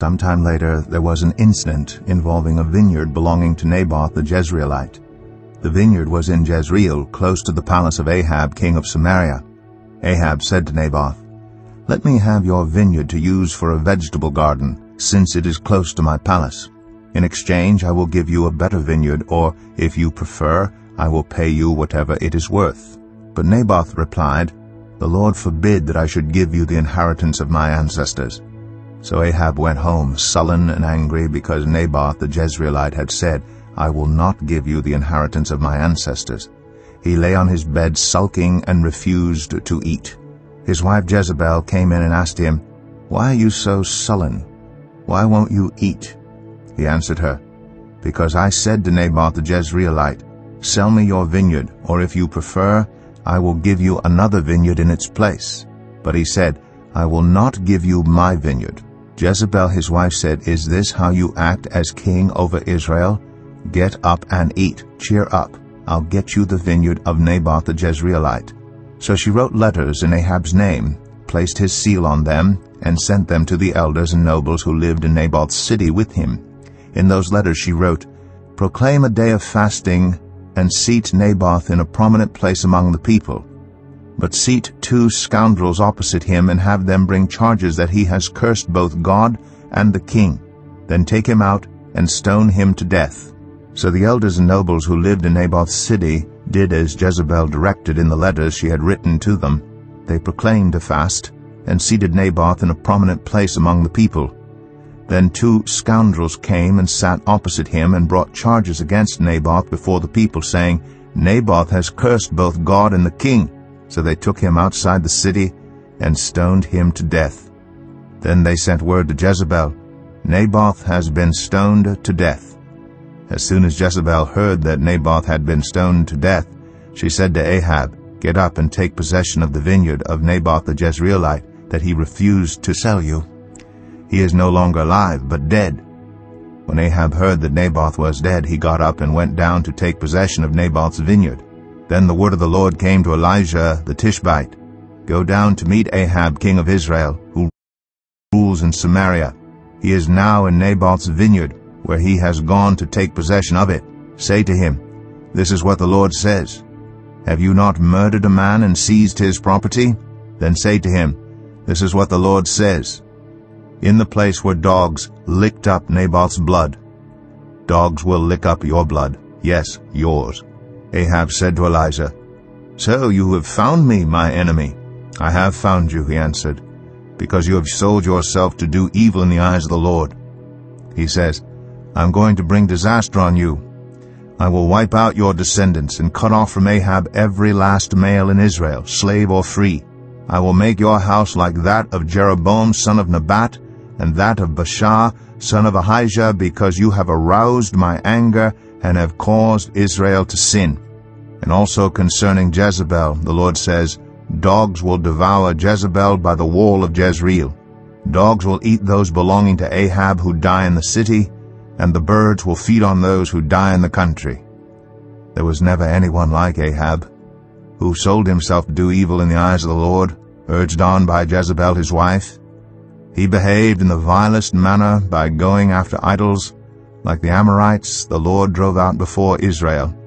Sometime later, there was an incident involving a vineyard belonging to Naboth the Jezreelite. The vineyard was in Jezreel, close to the palace of Ahab, king of Samaria. Ahab said to Naboth, Let me have your vineyard to use for a vegetable garden, since it is close to my palace. In exchange, I will give you a better vineyard, or, if you prefer, I will pay you whatever it is worth. But Naboth replied, The Lord forbid that I should give you the inheritance of my ancestors. So Ahab went home, sullen and angry, because Naboth the Jezreelite had said, I will not give you the inheritance of my ancestors. He lay on his bed sulking and refused to eat. His wife Jezebel came in and asked him, Why are you so sullen? Why won't you eat? He answered her, Because I said to Naboth the Jezreelite, Sell me your vineyard, or if you prefer, I will give you another vineyard in its place. But he said, I will not give you my vineyard. Jezebel his wife said, Is this how you act as king over Israel? Get up and eat. Cheer up. I'll get you the vineyard of Naboth the Jezreelite. So she wrote letters in Ahab's name, placed his seal on them, and sent them to the elders and nobles who lived in Naboth's city with him. In those letters she wrote, Proclaim a day of fasting, and seat Naboth in a prominent place among the people but seat two scoundrels opposite him and have them bring charges that he has cursed both God and the king. Then take him out and stone him to death. So the elders and nobles who lived in Naboth's city did as Jezebel directed in the letters she had written to them. They proclaimed a fast and seated Naboth in a prominent place among the people. Then two scoundrels came and sat opposite him and brought charges against Naboth before the people, saying, Naboth has cursed both God and the king. So they took him outside the city and stoned him to death. Then they sent word to Jezebel, Naboth has been stoned to death. As soon as Jezebel heard that Naboth had been stoned to death, she said to Ahab, Get up and take possession of the vineyard of Naboth the Jezreelite that he refused to sell you. He is no longer alive, but dead. When Ahab heard that Naboth was dead, he got up and went down to take possession of Naboth's vineyard. Then the word of the Lord came to Elijah the Tishbite, Go down to meet Ahab king of Israel, who rules in Samaria. He is now in Naboth's vineyard, where he has gone to take possession of it. Say to him, This is what the Lord says. Have you not murdered a man and seized his property? Then say to him, This is what the Lord says. In the place where dogs licked up Naboth's blood, dogs will lick up your blood, yes, yours. Ahab said to Elijah, So you have found me, my enemy. I have found you, he answered, because you have sold yourself to do evil in the eyes of the Lord. He says, I'm going to bring disaster on you. I will wipe out your descendants and cut off from Ahab every last male in Israel, slave or free. I will make your house like that of Jeroboam son of Nebat, and that of Baasha son of Ahijah, because you have aroused my anger and have caused Israel to sin. And also concerning Jezebel, the Lord says, Dogs will devour Jezebel by the wall of Jezreel. Dogs will eat those belonging to Ahab who die in the city, and the birds will feed on those who die in the country. There was never anyone like Ahab, who sold himself to do evil in the eyes of the Lord, urged on by Jezebel his wife. He behaved in the vilest manner by going after idols, like the Amorites the Lord drove out before Israel.